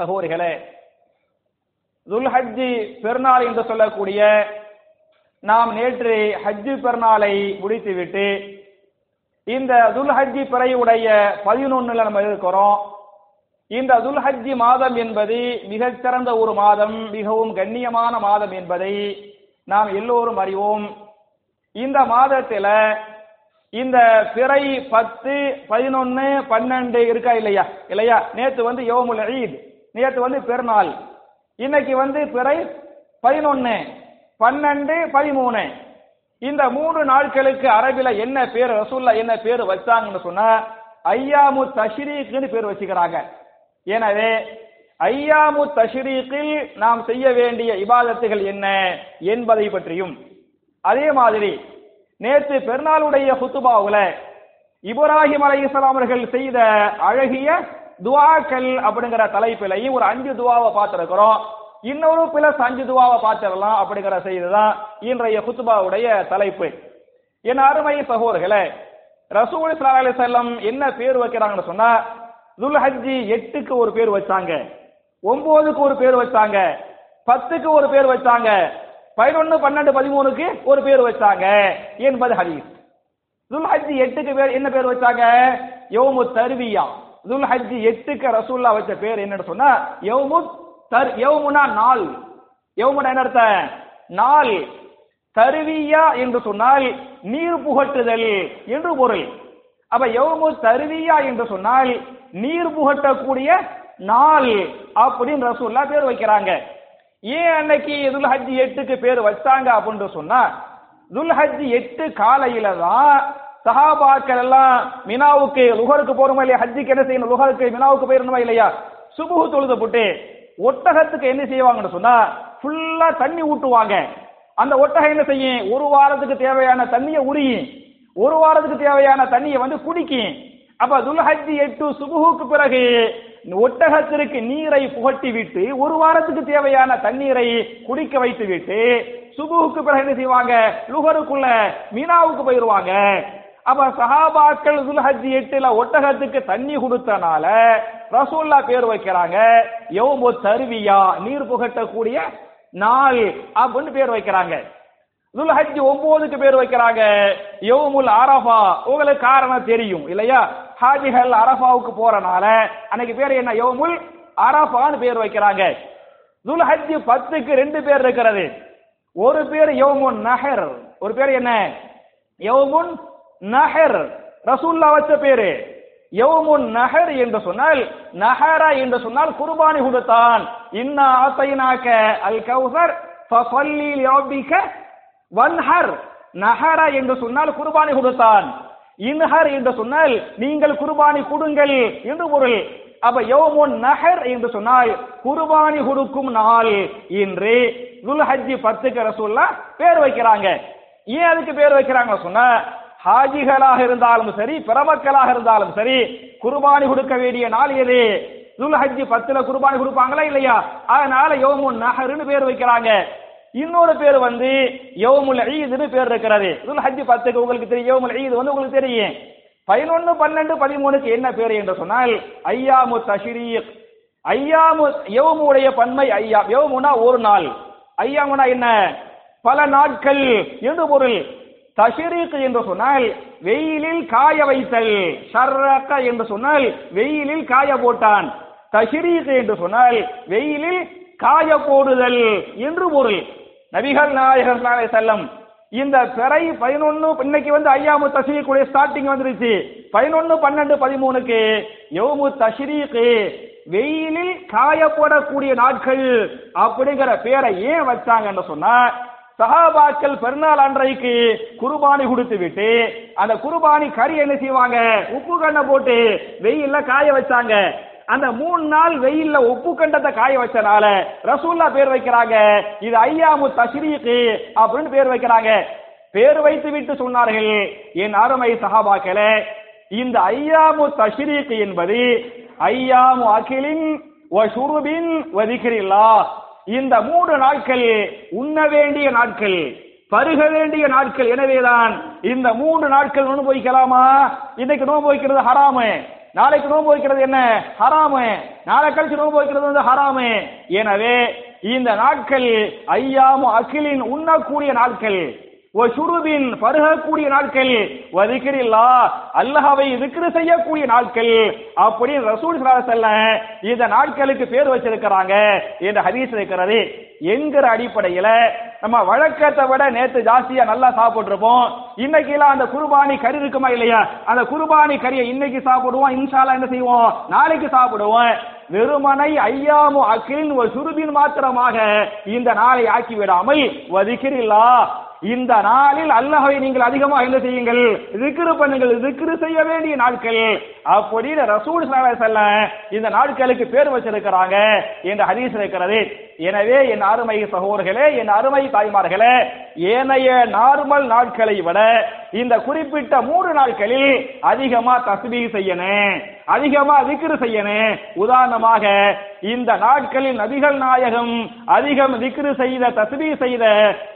சகோதரிகளே துல்ஹஜ்ஜி பெருநாள் என்று சொல்லக்கூடிய நாம் நேற்று ஹஜ்ஜி பெருநாளை முடித்துவிட்டு இந்த துல்ஹஜ்ஜி பிறையுடைய பதினொன்னுல நம்ம இருக்கிறோம். இந்த துல்ஹஜ்ஜி மாதம் என்பது மிகச்சிறந்த ஒரு மாதம் மிகவும் கண்ணியமான மாதம் என்பதை நாம் எல்லோரும் அறிவோம். இந்த மாதத்தில் இந்த பிறை பத்து பதினொன்னு பன்னெண்டு இருக்கா இல்லையா? இல்லையா? நேற்று வந்து யோமுல் ஈத். நேற்று வந்து பெருநாள். இன்னைக்கு வந்து பிறை பதினொன்னு பன்னெண்டு பதிமூணு. இந்த மூணு நாட்களுக்கு அரபில என்ன பேர் ரசூல்லா என்ன பேர் வச்சாங்கன்னு சொன்னா ஐயாமு தஷ்ரீக்னு பேர் வச்சுக்கிறாங்க. எனவே ஐயாமு தஷ்ரீக்கில் நாம் செய்ய வேண்டிய இபாதத்துகள் என்ன என்பதை பற்றியும். அதே மாதிரி நேற்று பெருநாளுடைய குத்துபாவுல இப்ராஹிம் அலை இஸ்லாமர்கள் செய்த அழகிய துவாக்கள் அப்படிங்கிற தலைப்பிலையும் ஒரு அஞ்சு துவாவை பார்த்திருக்கிறோம். இன்னொரு பிளஸ் அஞ்சு துவாவை பார்த்திடலாம் அப்படிங்கிற செய்திதான் இன்றைய குத்துபாவுடைய தலைப்பு. என் அருமை சகோதர்களே ரசூல் சல்லா அலி செல்லம் என்ன பேர் வைக்கிறாங்கன்னு சொன்னா துல்ஹஜ்ஜி எட்டுக்கு ஒரு பேர் வச்சாங்க ஒன்பதுக்கு ஒரு பேர் வச்சாங்க பத்துக்கு ஒரு பேர் வச்சாங்க பதினொன்னு பன்னெண்டு பதிமூணுக்கு ஒரு பேர் வச்சாங்க என்பது ஹதீஸ். துல்ஹஜ்ஜி எட்டுக்கு பேர் என்ன பேர் வச்சாங்க? யோமு தருவியா. துல்ஹஜ்ஜி எட்டுக்கு ரசூல்லா வச்ச பேர் என்னன்னு சொன்னா யௌமு தர் யௌமுனா நாள். யௌமுனா என்ன அர்த்தம்? நாள். தருவியா என்று சொன்னால் நீர் புகட்டுதல் என்று பொருள். அப்ப யௌமு தருவியா என்று சொன்னால் நீர் புகட்டக்கூடிய நாள் அப்படின்னு ரசூல்லா பேர் வைக்கிறாங்க. ஏன் அன்னைக்கு துல்ஹஜ் எட்டுக்கு பேர் வச்சாங்க அப்படின்னு சொன்னா துல்ஹஜ் எட்டு காலையில தான் சஹாபாக்கள் எல்லாம் மினாவுக்கு லுகருக்கு போறோமா இல்லையா? ஹஜ்ஜிக்கு என்ன செய்யணும்? லுகருக்கு மினாவுக்கு போயிருந்தோமா இல்லையா? சுபுகு தொழுத போட்டு ஒட்டகத்துக்கு என்ன செய்வாங்கன்னு சொன்னா ஃபுல்லா தண்ணி ஊட்டுவாங்க. அந்த ஒட்டகம் என்ன செய்யும்? ஒரு வாரத்துக்கு தேவையான தண்ணியை உரியும் ஒரு வாரத்துக்கு தேவையான தண்ணியை வந்து குடிக்கும் அப்ப துல்ஹஜ்ஜி எட்டு சுபுகுக்கு பிறகு ஒட்டகத்திற்கு நீரை புகட்டி விட்டு ஒரு வாரத்துக்கு தேவையான தண்ணீரை குடிக்க வைத்து விட்டு சுபுகுக்கு பிறகு என்ன செய்வாங்க? லுகருக்குள்ள மீனாவுக்கு போயிருவாங்க. அப்ப சஹாபாக்கள் துல்ஹஜ் எட்டுல ஒட்டகத்துக்கு தண்ணி கொடுத்தனால ரசூல்லா பேர் வைக்கிறாங்க யௌமு தருவியா நீர் புகட்டக்கூடிய நாள் அப்படின்னு பேர் வைக்கிறாங்க. துல்ஹஜ் ஒன்பதுக்கு பேர் வைக்கிறாங்க யோமுல் அரஃபா உங்களுக்கு காரணம் தெரியும் இல்லையா? ஹாஜிகள் அரஃபாவுக்கு போறனால அன்னைக்கு பேர் என்ன? யோமுல் அரஃபான்னு பேர் வைக்கிறாங்க. துல்ஹஜ் பத்துக்கு ரெண்டு பேர் இருக்கிறது. ஒரு பேர் யோமுன் நஹர் ஒரு பேர் என்ன? யோமுன் நஹர் ரசூல்லா வச்ச பேரு. யவுமுன் நஹர் என்று சொன்னால் நஹரா என்று சொன்னால் குர்பானி கொடுத்தான். இன்னா ஆத்தைனாக்க அல் கௌசர் ஃபஸல்லி லிரப்பிக வன்ஹர். நஹரா என்று சொன்னால் குர்பானி கொடுத்தான். இன்ஹர் என்று சொன்னால் நீங்கள் குர்பானி கொடுங்கள் என்று பொருள். அப்ப யோமுன் நஹர் என்று சொன்னால் குர்பானி கொடுக்கும் நாள் இன்று துல்ஹஜ்ஜி பத்துக்கு ரசூல்லா பேர் வைக்கிறாங்க. ஏன் அதுக்கு பேர் வைக்கிறாங்க சொன்னா ஹாஜிகளாக இருந்தாலும் சரி பிறமக்களாக இருந்தாலும் சரி குர்பானி கொடுக்க வேண்டிய நாள் எது? துல்ஹஜ்ஜி பத்துல குர்பானி கொடுப்பாங்களா இல்லையா? அதனால யோமுன் நஹர்னு பேர் வைக்கிறாங்க. இன்னொரு பேர் வந்து யோமுல் ஈதுன்னு பேர் இருக்கிறது. துல்ஹஜ்ஜி பத்துக்கு உங்களுக்கு தெரியும் யோமுல் ஈது வந்து உங்களுக்கு தெரியும். பதினொன்னு பன்னெண்டு பதிமூணுக்கு என்ன பேர் என்று சொன்னால் ஐயாமு தஷ்ரீக். ஐயாமு யோமுடைய பன்மை ஐயா யோமுனா ஒரு நாள். ஐயாமுனா என்ன? பல நாட்கள். என்று பொருள். தஷரீக் என்று சொன்னால் வெயிலில் காய வைத்தல். ஷர்ரக என்று சொன்னால் வெயிலில் காய போட்டான். தஷரீக் என்று சொன்னால் வெயிலில் காய போடுதல் என்று பொருள். நபிகள் நாயகர் செல்லம் இந்த பிறை பதினொன்னு இன்னைக்கு வந்து ஐயாமு தஷ்ரீக்குடைய ஸ்டார்டிங் வந்துருச்சு. பதினொன்னு பன்னெண்டு பதிமூணுக்கு யோமு தஷ்ரீக்கு வெயிலில் காயப்படக்கூடிய நாட்கள் அப்படிங்கிற பேரை ஏன் வச்சாங்கன்னு சொன்னா சஹாபாக்கள் பெருநாள் அன்றைக்கு குருபானி கொடுத்து விட்டு அந்த குருபானி கறி என்ன செய்வாங்க? உப்பு கண்ணை போட்டு வெயில்ல காய வச்சாங்க. அந்த மூணு நாள் வெயில்ல உப்பு கண்டத்தை காய வச்சனால ரசூல்லா பேர் வைக்கிறாங்க. இது ஐயாமு தஷ்ரீக்கு அப்படின்னு பேர் வைக்கிறாங்க. பேர் வைத்து விட்டு சொன்னார்கள் என் அருமை சஹாபாக்களே இந்த ஐயாமு தஷ்ரீக்கு என்பது ஐயாமு அகிலின் வ சுருபின் வ இந்த மூன்று நாட்கள் உண்ண வேண்டிய நாட்கள் பருக வேண்டிய நாட்கள் எனவேதான் இந்த மூன்று நாட்கள் நோன்பு வைக்கலாமா? இன்னைக்கு நோன்பு வைக்கிறது ஹராமு. நாளைக்கு நோன்பு வைக்கிறது என்ன? ஹராமு. நாளை கழிச்சு நோன்பு வைக்கிறது வந்து ஹராமு. எனவே இந்த நாட்கள் ஐயாமு அகிலின் உண்ணக்கூடிய நாட்கள். ஓ பருகக்கூடிய நாட்கள் வதிக்கிறில்லா அல்லாஹ்வை இருக்கிற செய்யக்கூடிய நாட்கள் அப்படி ரசூல் செல்ல இந்த நாட்களுக்கு பேர் வச்சிருக்கிறாங்க என்ற ஹதீஸ் இருக்கிறது. என்கிற அடிப்படையில நம்ம வழக்கத்தை விட நேத்து ஜாஸ்தியா நல்லா சாப்பிட்டுருப்போம். இன்னைக்கு எல்லாம் அந்த குருபானி கறி இருக்குமா இல்லையா? அந்த குருபானி கறியை இன்னைக்கு சாப்பிடுவோம் இன்ஷால்லா என்ன செய்வோம்? நாளைக்கு சாப்பிடுவோம். வெறுமனை ஐயாமு அகிலின் ஒரு சுருபின் மாத்திரமாக இந்த நாளை ஆக்கி விடாமல் வதிக்கிறில்லா. இந்த நாளில் அல்லாஹை நீங்கள் அதிகமாக என்ன செய்யுங்கள். திக்ரு பண்ணுங்கள். திக்ரு செய்ய வேண்டிய நாட்கள். அப்படின்னு ரசூல் ஸல்லல்லாஹு செல்ல இந்த நாட்களுக்கு பேர் வச்சிருக்கிறாங்க. என்ற ஹதீஸ் இருக்கிறது. எனவே என் அருமை சகோதரர்களே என் அருமை தாய்மார்களே ஏனைய நார்மல் நாட்களை விட இந்த குறிப்பிட்ட மூன்று நாட்களில் அதிகமா தஸ்பீ செய்யணும் அதிகமா விக்கிரு செய்யணும். உதாரணமாக இந்த நாட்களில் நபிகள் நாயகம் அதிகம் விக்கிரு செய்த தஸ்பீ செய்த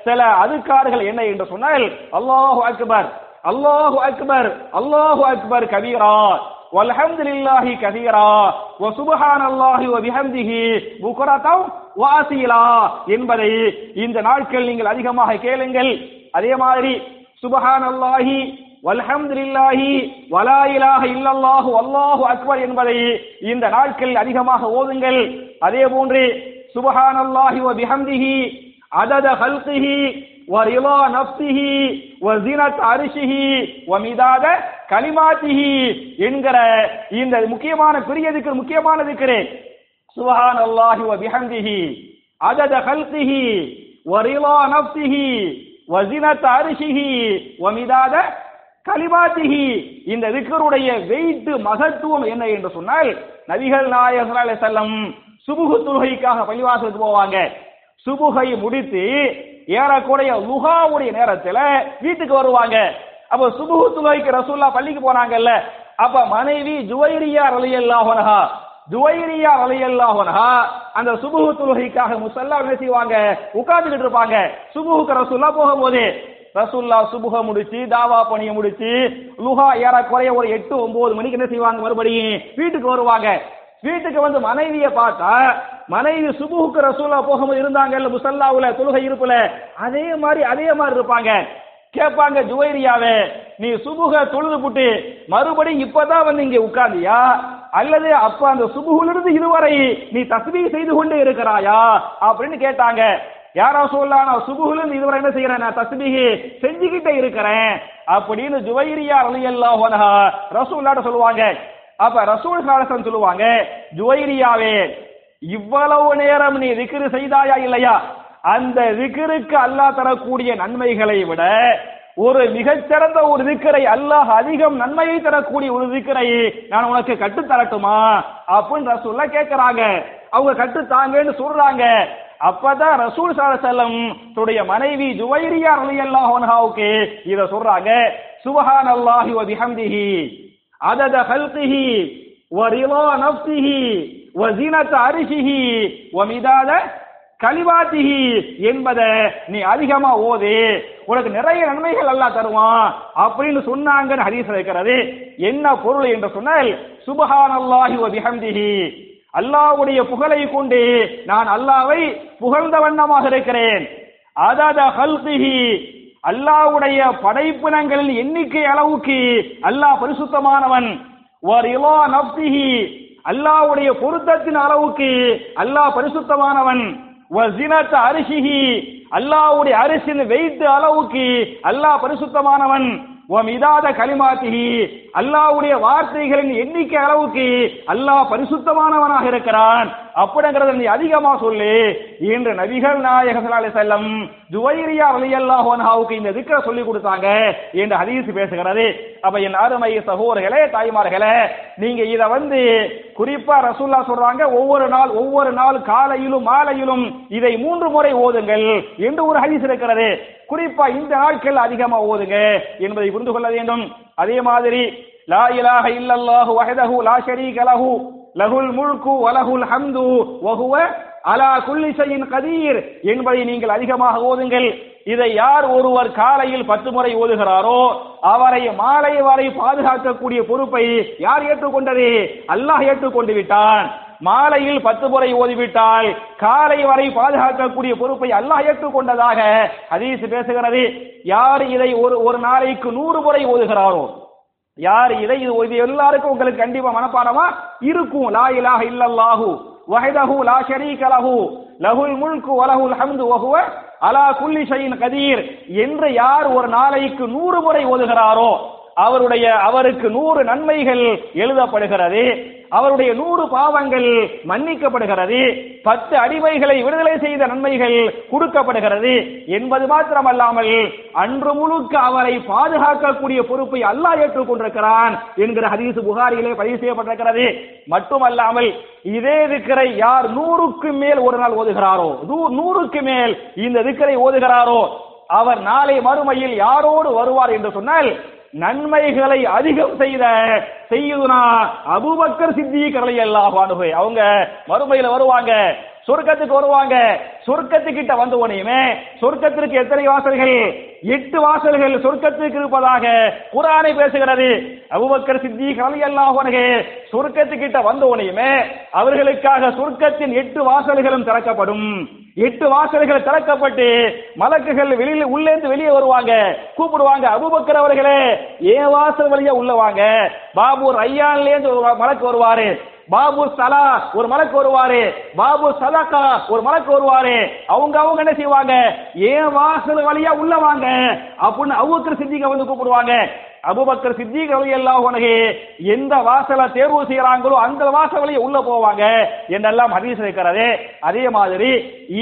சில அதுக்கார்கள் என்ன என்று சொன்னால் அல்லாஹு அக்பர் அல்லாஹு அக்பர் அல்லாஹு அக்பர் கபீரா. والحمد لله كثيرا وسبحان الله وبحمده بكرة வாசிலா என்பதை இந்த நாட்கள் நீங்கள் அதிகமாக கேளுங்கள் அதே மாதிரி சுபஹான் அல்லாஹி வல்ஹம்துலில்லாஹி வலா இலாஹ இல்லல்லாஹு அல்லாஹு அக்பர் என்பதை இந்த நாட்களில் அதிகமாக ஓதுங்கள் அதே போன்று சுபஹான் அல்லாஹி வ பிஹம்திஹி அதத ஹல்கிஹி ورضا نفسه وزنة عرشه ومداد كلماته என்கிற இந்த முக்கியமான பெரிய திக்ர் முக்கியமான திக்ரு சுபஹான் அல்லாஹி வ பிஹம்திஹி அதத ஹல்கிஹி ورضا نفسه وزنة عرشه ومداد கலிமாத்திஹி இந்த திக்கருடைய வெயிட் மகத்துவம் என்ன என்று சொன்னால் நபிகள் நாயகர் செல்லம் சுபுகு தொழுகைக்காக பள்ளிவாசலுக்கு போவாங்க சுபுகை முடித்து ஏறக்கூடிய லுகாவுடைய நேரத்துல வீட்டுக்கு வருவாங்க. அப்ப சுபுகு துகைக்கு ரசூல்லா பள்ளிக்கு போனாங்கல்ல. அப்ப மனைவி ஜுவைரியா ரலியல்லாஹனஹா ஜுவைரியா ரலியல்லாஹனஹா அந்த சுபுகு தொழுகைக்காக முசல்லா என்ன செய்வாங்க உட்கார்ந்துகிட்டு இருப்பாங்க. சுபுகுக்கு ரசூல்லா போகும்போது ரசூல்லா சுபுக முடிச்சு தாவா பணிய முடிச்சு லுஹா ஏறக்குறைய ஒரு எட்டு ஒன்பது மணிக்கு என்ன செய்வாங்க? மறுபடியும் வீட்டுக்கு வருவாங்க. வீட்டுக்கு வந்து மனைவிய பார்த்தா மனைவி சுபுக்கு ரசூல்லா போகும்போது இருந்தாங்கல்ல முசல்லாவுல தொழுகை இருப்புல அதே மாதிரி அதே மாதிரி இருப்பாங்க. கேட்பாங்க ஜுவைரியாவே நீ சுபுக தொழுது புட்டு மறுபடியும் இப்பதான் வந்து இங்க உட்கார்ந்தியா? அல்லது அப்ப அந்த சுபுகிலிருந்து இதுவரை நீ தஸ்மி செய்து கொண்டே இருக்கிறாயா? அப்படின்னு கேட்டாங்க. யாரோ சொல்லலாம் நான் சுபுகிலிருந்து இதுவரை என்ன செய்யறேன்? நான் தஸ்பீஹி செஞ்சுக்கிட்டே இருக்கிறேன். அப்படின்னு ஜுவைரியா அலி அல்லாஹ் ரசூல்லாட்ட சொல்லுவாங்க. அப்ப ரசூல் காலசன் சொல்லுவாங்க ஜுவைரியாவே இவ்வளவு நேரம் நீ விக்கிரு செய்தாயா இல்லையா? அந்த விக்கிருக்கு அல்லாஹ் தரக்கூடிய நன்மைகளை விட ஒரு மிகச்சிறந்த ஒரு திக்கரை அல்லாஹ் அதிகம் நன்மையை தரக்கூடிய ஒரு திக்கரை நான் உனக்கு கட்டுத்தரட்டுமா அப்படின்னு ரசூல்ல கேட்கிறாங்க அவங்க கட்டு தாங்கன்னு சொல்றாங்க. அப்பதான் ரசூல் சாலசல்லம் தன்னுடைய மனைவி ஜுவைரியா அலி அல்லாஹ் இத சொல்றாங்க. சுபஹான் அல்லாஹி வ பிஹம்திஹி. அதத ஹல்கிஹி வ ரிலா நஃப்ஸிஹி வ ஜீனத அரிஷிஹி வ என்பதை நீ அதிகமா ஓது உனக்கு நிறைய நன்மைகள் அல்லாஹ் தருவான் அப்படின்னு சொன்னாங்கன்னு ஹதீஸ் இருக்கிறது. என்ன பொருள் என்று சொன்னால் சுபஹான் அல்லாஹி வ அல்லாஹ்வுடைய புகழை கொண்டு நான் அல்லாவை புகழ்ந்த வண்ணமாக இருக்கிறேன். அதத ஹல்கிஹி அல்லாஹ்வுடைய படைப்பினங்களின் எண்ணிக்கை அளவுக்கு அல்லாஹ் பரிசுத்தமானவன். அல்லாவுடைய அல்லாஹ்வுடைய பொருத்தத்தின் அளவுக்கு அல்லாஹ் பரிசுத்தமானவன். அரிசிஹி அல்லாவுடைய அரிசின் வெயிட் அளவுக்கு அல்லாஹ் பரிசுத்தமானவன். மிதாத கலிமாத்திகி. அல்லாஹ்வுடைய வார்த்தைகளின் எண்ணிக்கை அளவுக்கு அல்லாஹ் பரிசுத்தமானவனாக இருக்கிறான். அப்படிங்கறத நீ அதிகமா சொல்லு. என்று நபிகள் நாயக செல்லம் ஜுவைரியா ரலியல்லாஹு அன்ஹாவுக்கு இந்த திக்கரை சொல்லி கொடுத்தாங்க. என்று ஹதீஸ் பேசுகிறது. அப்ப என் அருமை சகோதரர்களே தாய்மார்களே நீங்க இத வந்து குறிப்பா ரசூல்லா சொல்றாங்க ஒவ்வொரு நாள் ஒவ்வொரு நாள் காலையிலும் மாலையிலும் இதை மூன்று முறை ஓதுங்கள் என்று ஒரு ஹதீஸ் இருக்கிறது. குறிப்பா இந்த நாட்கள் அதிகமா ஓதுங்க என்பதை புரிந்து கொள்ள வேண்டும். அதே மாதிரி லா இலாஹ இல்லல்லாஹு வஹதஹு லா ஷரீக லஹு லஹுல் முல்கு வலஹுல் ஹம்து வஹுவ அலா குல்லிசையின் கதீர் என்பதை நீங்கள் அதிகமாக ஓதுங்கள். இதை யார் ஒருவர் காலையில் பத்து முறை ஓதுகிறாரோ அவரை மாலை வரை பாதுகாக்கக்கூடிய பொறுப்பை யார் ஏற்றுக்கொண்டது? அல்லாஹ் ஏற்றுக்கொண்டு விட்டான். மாலையில் பத்து முறை ஓதிவிட்டால் காலை வரை பாதுகாக்கக்கூடிய பொறுப்பை அல்லாஹ் ஏற்றுக்கொண்டதாக ஹதீஸ் பேசுகிறது. யார் இதை ஒரு ஒரு நாளைக்கு நூறு முறை ஓதுகிறாரோ யார் இதை இது எல்லாருக்கும் உங்களுக்கு கண்டிப்பா மனப்பாடமா இருக்கும். லா இலாஹ இல்லல்லாஹு. வஹதஹு லா ஷரீக லஹு லஹுல் முல்கு வலஹுல் ஹம்து வஹுவ அலா குல்லி ஷைன் கதீர். என்று யார் ஒரு நாளைக்கு நூறு முறை ஓதுகிறாரோ அவருடைய அவருக்கு நூறு நன்மைகள் எழுதப்படுகிறது. அவருடைய நூறு பாவங்கள் மன்னிக்கப்படுகிறது. பத்து அடிமைகளை விடுதலை செய்த நன்மைகள் கொடுக்கப்படுகிறது. என்பது மாத்திரமல்லாமல் அன்று முழுக்க அவரை பாதுகாக்கக்கூடிய பொறுப்பை அல்லாஹ் ஏற்றுக்கொண்டிருக்கிறான் என்கிற ஹதீஸ் புகாரியிலே பதிவு செய்யப்பட்டிருக்கிறது. மட்டுமல்லாமல் இதே திக்கரை யார் நூறுக்கு மேல் ஒரு நாள் ஓதுகிறாரோ நூறுக்கு மேல் இந்த திக்கரை ஓதுகிறாரோ அவர் நாளை மறுமையில் யாரோடு வருவார் என்று சொன்னால் நன்மைகளை அதிகம் செய்த செய்யுதுனா அபுபக்கர் சித்திக் ரலியல்லாஹு அன்ஹு. அவங்க மறுமையில வருவாங்க சொர்க்கத்துக்கு வருவாங்க. சொர்க்கத்துக்கிட்ட வந்த உடனேயுமே சொர்க்கத்திற்கு எத்தனை வாசல்கள்? எட்டு வாசல்கள் சொர்க்கத்துக்கு இருப்பதாக குரானை பேசுகிறது. அபுபக்கர் சித்தி கலை அல்லாஹனகே சொர்க்கத்துக்கிட்ட வந்த உடனேயுமே அவர்களுக்காக சொர்க்கத்தின் எட்டு வாசல்களும் திறக்கப்படும். எட்டு வாசல்கள் திறக்கப்பட்டு மலக்குகள் வெளியில உள்ளேந்து வெளியே வருவாங்க. கூப்பிடுவாங்க அபுபக்கர் அவர்களே ஏன் வாசல் வழியா உள்ள வாங்க. பாபூர் ஐயான்லேருந்து ஒரு மலக்கு வருவாரு. பாபு சலா ஒரு மலக்கு வருவாரு. பாபு சலாக்கா ஒரு மலக்கு வருவாரு. அவங்க அவங்க என்ன செய்வாங்க? ஏன் வாசல் வழியா உள்ள வாங்க. அப்படின்னு அபூபக்கர் சித்திக்க வந்து கூப்பிடுவாங்க. அபுபக்கர் சித்திக் ரலியல்லாஹு உனகே எந்த வாசலை தேர்வு செய்யறாங்களோ அந்த வாசல் வழியா உள்ள போவாங்க என்றெல்லாம் ஹதீஸ் இருக்கிறது. அதே மாதிரி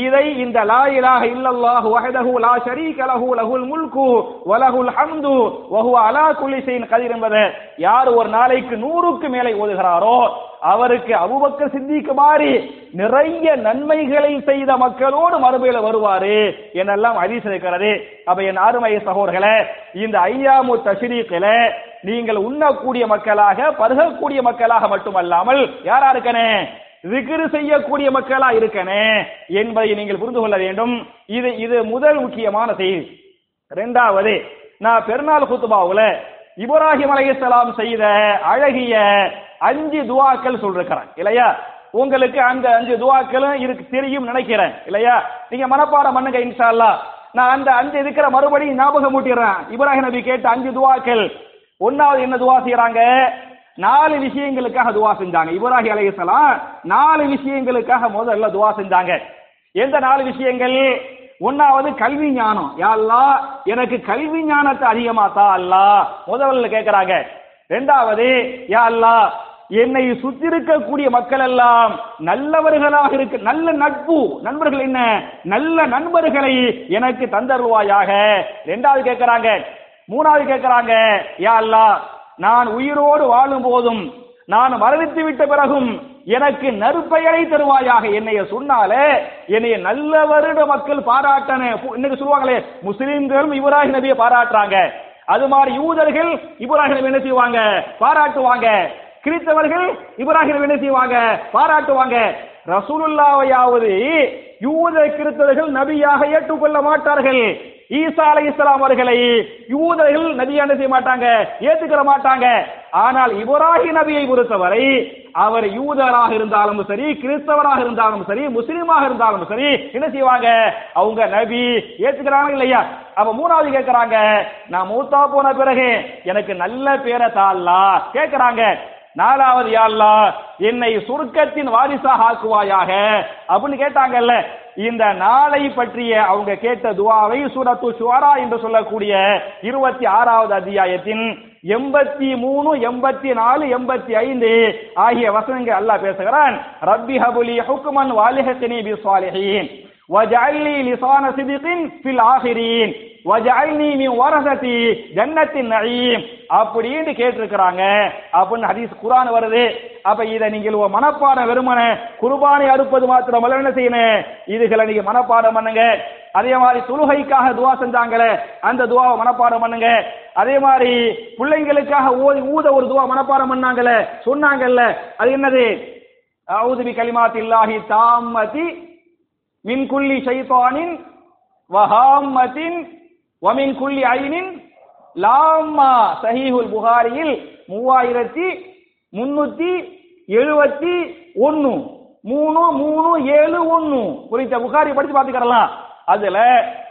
இதை இந்த லா இலாஹ இல்லல்லாஹு வஹதஹு லா ஷரீக லஹு லஹுல் முல்கு வலஹுல் ஹம்து வஹுவ அலா குல்லி ஷைன் கதீர் என்பது யார் ஒரு நாளைக்கு நூறுக்கு மேலே ஓதுகிறாரோ அவருக்கு அவுபக்க சித்திக்கு மாறி நிறைய நன்மைகளை செய்த மக்களோடு மறுமையில வருவாரு என்னெல்லாம் ஹதீஸ் இருக்கிறது. அப்ப என் அருமை சகோதரர்களே இந்த ஐயாமு தஷ்ரீக்கில நீங்கள் உண்ணக்கூடிய மக்களாக பருகக்கூடிய மக்களாக மட்டுமல்லாமல் யாரா இருக்கனே விக்கிரு செய்யக்கூடிய மக்களா இருக்கனே என்பதை நீங்கள் புரிந்து கொள்ள வேண்டும். இது இது முதல் முக்கியமான செய்தி. ரெண்டாவது நான் பெருநாள் குத்துபாவுல இப்ராஹிம் அலைஹிஸ்ஸலாம் செய்த அழகிய அஞ்சு துவாக்கள் சொல்லிருக்கிறேன். இல்லையா? உங்களுக்கு அந்த அஞ்சு துவாக்களும் இருக்கு தெரியும் நினைக்கிறேன். இல்லையா? நீங்க மனப்பாடம் பண்ணுங்க இன்ஷா அல்லாஹ் நான் அந்த அஞ்சு இருக்கிற மறுபடியும் ஞாபகம் மூட்டிடுறேன் இப்ராஹிம் நபி கேட்ட அஞ்சு துவாக்கள். ஒன்னாவது என்ன துவா செய்யறாங்க நாலு விஷயங்களுக்காக துவா செஞ்சாங்க. இப்ராஹிம் அலையலாம் நாலு விஷயங்களுக்காக முதல்ல துவா செஞ்சாங்க. எந்த நாலு விஷயங்கள்? ஒன்னாவது கல்வி ஞானம். யா எனக்கு கல்வி ஞானத்தை அதிகமாத்தா தா அல்லாஹ். முதல்ல கேட்கிறாங்க ரெண்டாவது யா அல்லா என்னை சுத்தி இருக்கக்கூடிய மக்கள் எல்லாம் நல்லவர்களாக இருக்க. நல்ல நட்பு. நண்பர்கள் என்ன? நல்ல நண்பர்களை எனக்கு தந்தருவாயாக ரெண்டாவது கேட்கிறாங்க. மூணாவது கேட்கிறாங்க. யா அல்லா நான் உயிரோடு வாழும் போதும் நான் மரணித்து விட்ட பிறகும் எனக்கு நற்பெயரை தருவாயாக. என்னைய சொன்னாலே என்னைய நல்ல வருட மக்கள் பாராட்டன. இன்னைக்கு சொல்லுவாங்களே? முஸ்லிம்களும் இப்ராஹிம் நபியை பாராட்டுறாங்க. அது மாதிரி யூதர்கள் இப்ராஹிம் என்ன செய்வாங்க? பாராட்டுவாங்க. கிறிஸ்தவர்கள் இப்ராஹிம் என்ன செய்வாங்க? பாராட்டுவாங்க. ரசூலுல்லாவையாவது யூத கிறிஸ்தவர்கள் நபியாக ஏற்றுக்கொள்ள மாட்டார்கள். ஈசா அலை இஸ்லாம் அவர்களை யூதர்கள் நபியான செய்ய மாட்டாங்க? ஏத்துக்கிற மாட்டாங்க. ஆனால் இவராகி நபியை பொறுத்தவரை அவர் யூதராக இருந்தாலும் சரி கிறிஸ்தவராக இருந்தாலும் சரி முஸ்லீமாக இருந்தாலும் சரி என்ன செய்வாங்க? அவங்க நபி ஏத்துக்கிறாங்க இல்லையா? அப்ப மூணாவது கேட்கிறாங்க நான் மூத்தா போன பிறகு எனக்கு நல்ல பேரை தாள்லா கேட்கிறாங்க நாலாவது யாழ்லா என்னை சுருக்கத்தின் வாரிசாக ஆக்குவாயாக. அப்படின்னு கேட்டாங்கல்ல இந்த நாளை பற்றிய அவங்க கேட்ட துவாவை சூரத்து சுவாரா என்று சொல்லக்கூடிய இருபத்தி ஆறாவது அத்தியாயத்தின் எண்பத்தி மூணு எண்பத்தி நாலு எண்பத்தி ஐந்து ஆகிய வசனங்கள் அல்லாஹ் பேசுகிறான். ரப்பி ஹபுலி ஹுக்குமன் வாலிஹத்தினி பி சாலிஹீன் வஜஅல்னி லிசான சிதிகின் ஃபில் ஆஹிரீன் வஜஅல்னி மின் வரசதி ஜன்னத்தின் நயீம் அப்படின்னு கேட்டிருக்கிறாங்க. அப்படின்னு ஹதீஸ் குரான் வருது. அப்ப இதை நீங்கள் மனப்பாடம் வெறுமன குர்பானை அறுப்பது மாத்திரமல்ல என்ன செய்யணும்? இதுகளை நீங்க மனப்பாடம் பண்ணுங்க. அதே மாதிரி தொழுகைக்காக துவா செஞ்சாங்களே அந்த துவாவை மனப்பாடம் பண்ணுங்க. அதே மாதிரி பிள்ளைங்களுக்காக ஓதி ஊத ஒரு துவா மனப்பாடம் பண்ணாங்களே சொன்னாங்கல்ல அது என்னது? அவுதுபி கலிமாத்தில்லாஹி தாமதி மின் குள்ளி ஷைத்தானின் வஹாமத்தின் வமின் குள்ளி ஐனின் லாமா சஹீஹுல் புகாரியில் மூவாயிரத்தி முன்னூத்தி எழுபத்தி ஒன்னு. மூணு மூணு ஏழு ஒன்னு. குறித்த புகாரி படிச்சு பார்த்துக்கலாம் அதுல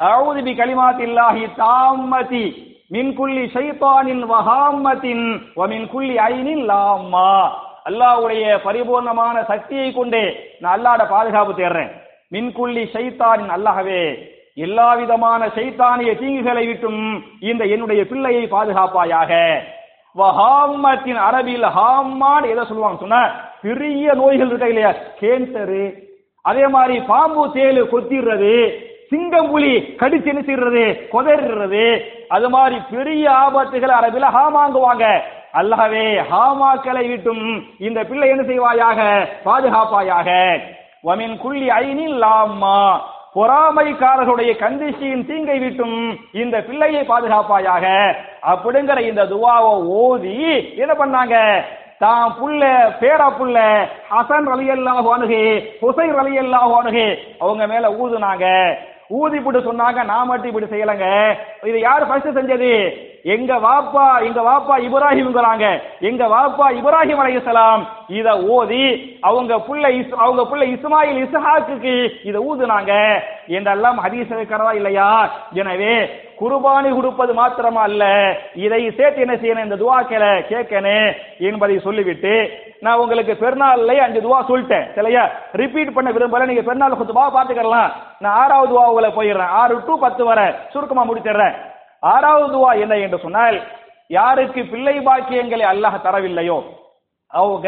அவுதி பி கலிமாத்தில்லாஹி தாமதி மின் குல்லி ஷைத்தானின் வஹாமத்தின் வமின் குல்லி ஐனின் லாமா அல்லாஹ்வுடைய பரிபூர்ணமான சக்தியை கொண்டே நான் அல்லாட பாதுகாப்பு தேடுறேன் மின்குள்ளி ஷைத்தானின் அல்லாஹவே எல்லா விதமான தீங்குகளை விட்டும் இந்த என்னுடைய பிள்ளையை பாதுகாப்பாயாக. ஹாமத்தின் அரபியில் ஹாமான் எதை சொல்லுவாங்க சொன்ன பெரிய நோய்கள் இருக்க இல்லையா? கேன்சரு. அதே மாதிரி பாம்பு தேலு கொத்திடுறது சிங்கம் புலி கடிச்சு என்ன செய்யறது? கொதறது அது மாதிரி பெரிய ஆபத்துகள் அரபில ஹாமாங்குவாங்க. அல்லாவே ஹாமாக்களை விட்டும் இந்த பிள்ளை என்ன செய்வாயாக? பாதுகாப்பாயாக. வமின் குள்ளி ஐனில் லாமா பொறாமைக்காரர்களுடைய கந்திசியின் தீங்கை விட்டும் இந்த பிள்ளையை பாதுகாப்பாயாக. அப்படிங்கிற இந்த துவாவை ஓதி என்ன பண்ணாங்க? தான் புள்ள பேரா புள்ள ஹசன் ரலி அல்லாஹ் அணுகு ஹுசைன் ரலி அல்லாஹ் அணுகு அவங்க மேல ஊதுனாங்க. ஊதி போட்டு சொன்னாங்க நான் மட்டும் இப்படி செய்யலங்க. இது யாரு ஃபர்ஸ்ட் செஞ்சது? எங்க வாப்பா எங்க வாப்பா இப்ராஹிம்ங்கிறாங்க. எங்க வாப்பா இப்ராஹிம் அலைஹிஸ்ஸலாம் இத ஓதி அவங்க புள்ள இஸ் அவங்க புள்ள இஸ்மாயில் இஸ்ஹாக்குக்கு இத ஊதுனாங்க. என்றெல்லாம் ஹதீஸ் இருக்கிறதா இல்லையா? எனவே குர்பானி கொடுப்பது மாத்திரமா அல்ல. இதை சேர்த்து என்ன செய்யணும்? இந்த துவாக்களை கேட்கணும் என்பதை சொல்லிவிட்டு நான் உங்களுக்கு பெருநாள்லயே அஞ்சு துவா சொல்லிட்டேன். சரியா? ரிப்பீட் பண்ண விரும்பல. நீங்க பெருநாள் துவா பாத்துக்கலாம் நான் ஆறாவது உங்களை போயிடுறேன். ஆறு டு பத்து வரை சுருக்கமா முடிச்சிடுறேன். ஆறாவது துவா என்ன என்று சொன்னால் யாருக்கு பிள்ளை பாக்கியங்களை அல்லாஹ் தரவில்லையோ? அவங்க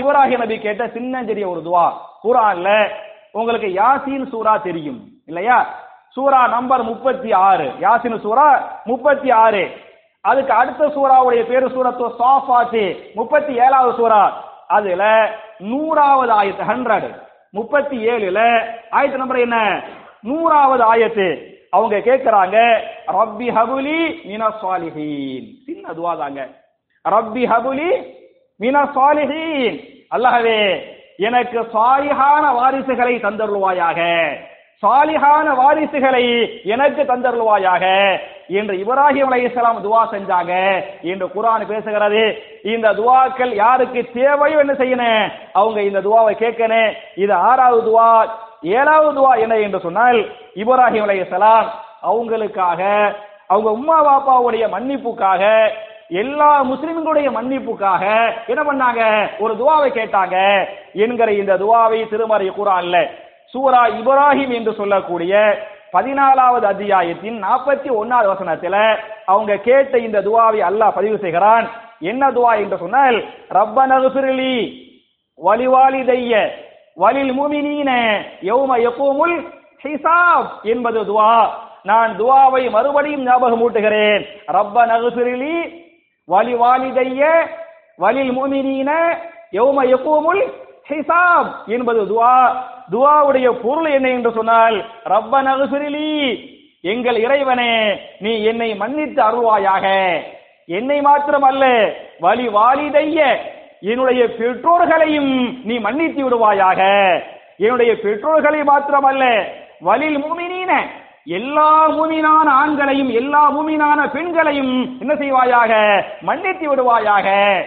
இவராகி நபி கேட்ட சின்னஞ்சிறிய ஒரு துவா குரான்ல உங்களுக்கு யாசின் சூரா தெரியும் இல்லையா? சூரா நம்பர் முப்பத்தி ஆறு. யாசின் சூரா முப்பத்தி ஆறு. அதுக்கு அடுத்த சூறாவுடைய பேரு சூரத்து சாஃபாத்து முப்பத்தி ஏழாவது சூரா. அதுல நூறாவது ஆயத்து ஹண்ட்ரட் முப்பத்தி ஏழுல ஆயத்து நம்பர் என்ன? நூறாவது ஆயத்து. அவங்க கேட்கிறாங்க ரப்பி ஹபுலி மினா சாலிஹீன். சின்ன துவா தாங்க. ரப்பி ஹபுலி மினா சாலிஹீன். அல்லாஹவே எனக்கு சாலிஹான வாரிசுகளை தந்தருள்வாயாக. சாலிஹான வாரிசுகளை எனக்கு தந்தருள்வாயாக. என்று இப்ராஹிம் அலைஹிஸ்ஸலாம் துவா செஞ்சாங்க. என்று குரான் பேசுகிறது. இந்த துவாக்கள் யாருக்கு தேவையோ என்ன செய்யணும் அவங்க இந்த துவாவை கேட்கணும் இது ஆறாவது துவா ஏழாவது துவா என்ன என்று சொன்னால் இப்ராஹிம் அலைஹிஸ்ஸலாம் அவங்களுக்காக அவங்க உம்மா பாப்பாவுடைய மன்னிப்புக்காக எல்லா முஸ்லிம்களுடைய மன்னிப்புக்காக என்ன பண்ணாங்க? ஒரு துவாவை கேட்டாங்க. என்கிற இந்த துவாவை திருமறை கூறான்ல சூரா இப்ராஹிம் என்று சொல்லக்கூடிய பதினாலாவது அத்தியாயத்தின் நாற்பத்தி ஒன்னாவது வசனத்துல அவங்க கேட்ட இந்த துவாவை அல்லாஹ் பதிவு செய்கிறான். என்ன துவா என்று சொன்னால் ரப்பனகுஃபிர்லி வலிவாலிதைய வலில் முமினீன யௌம யகூமுல் ஹிசாப் என்பது துவா. நான் துவாவை மறுபடியும் ஞாபகம் ஊட்டுகிறேன். ரப்ப நகுசிரிலி வலி வாலிதைய வலில் முமினீன யௌம யகூமுல் ஹிசாப் என்பது துவா. துவாவுடைய பொருள் என்ன என்று சொன்னால் ரப்ப நகுசிரிலி எங்கள் இறைவனே நீ என்னை மன்னித்து அருள்வாயாக. என்னை மாத்திரம் அல்ல வலி வாலிதைய என்னுடைய பெற்றோர்களையும் நீ மன்னித்து விடுவாயாக. என்னுடைய பெற்றோர்களை மாத்திரமல்ல வலில் மூமினீன எல்லா மூமினான ஆண்களையும் எல்லா மூமினான பெண்களையும் என்ன செய்வாயாக? மன்னித்து விடுவாயாக.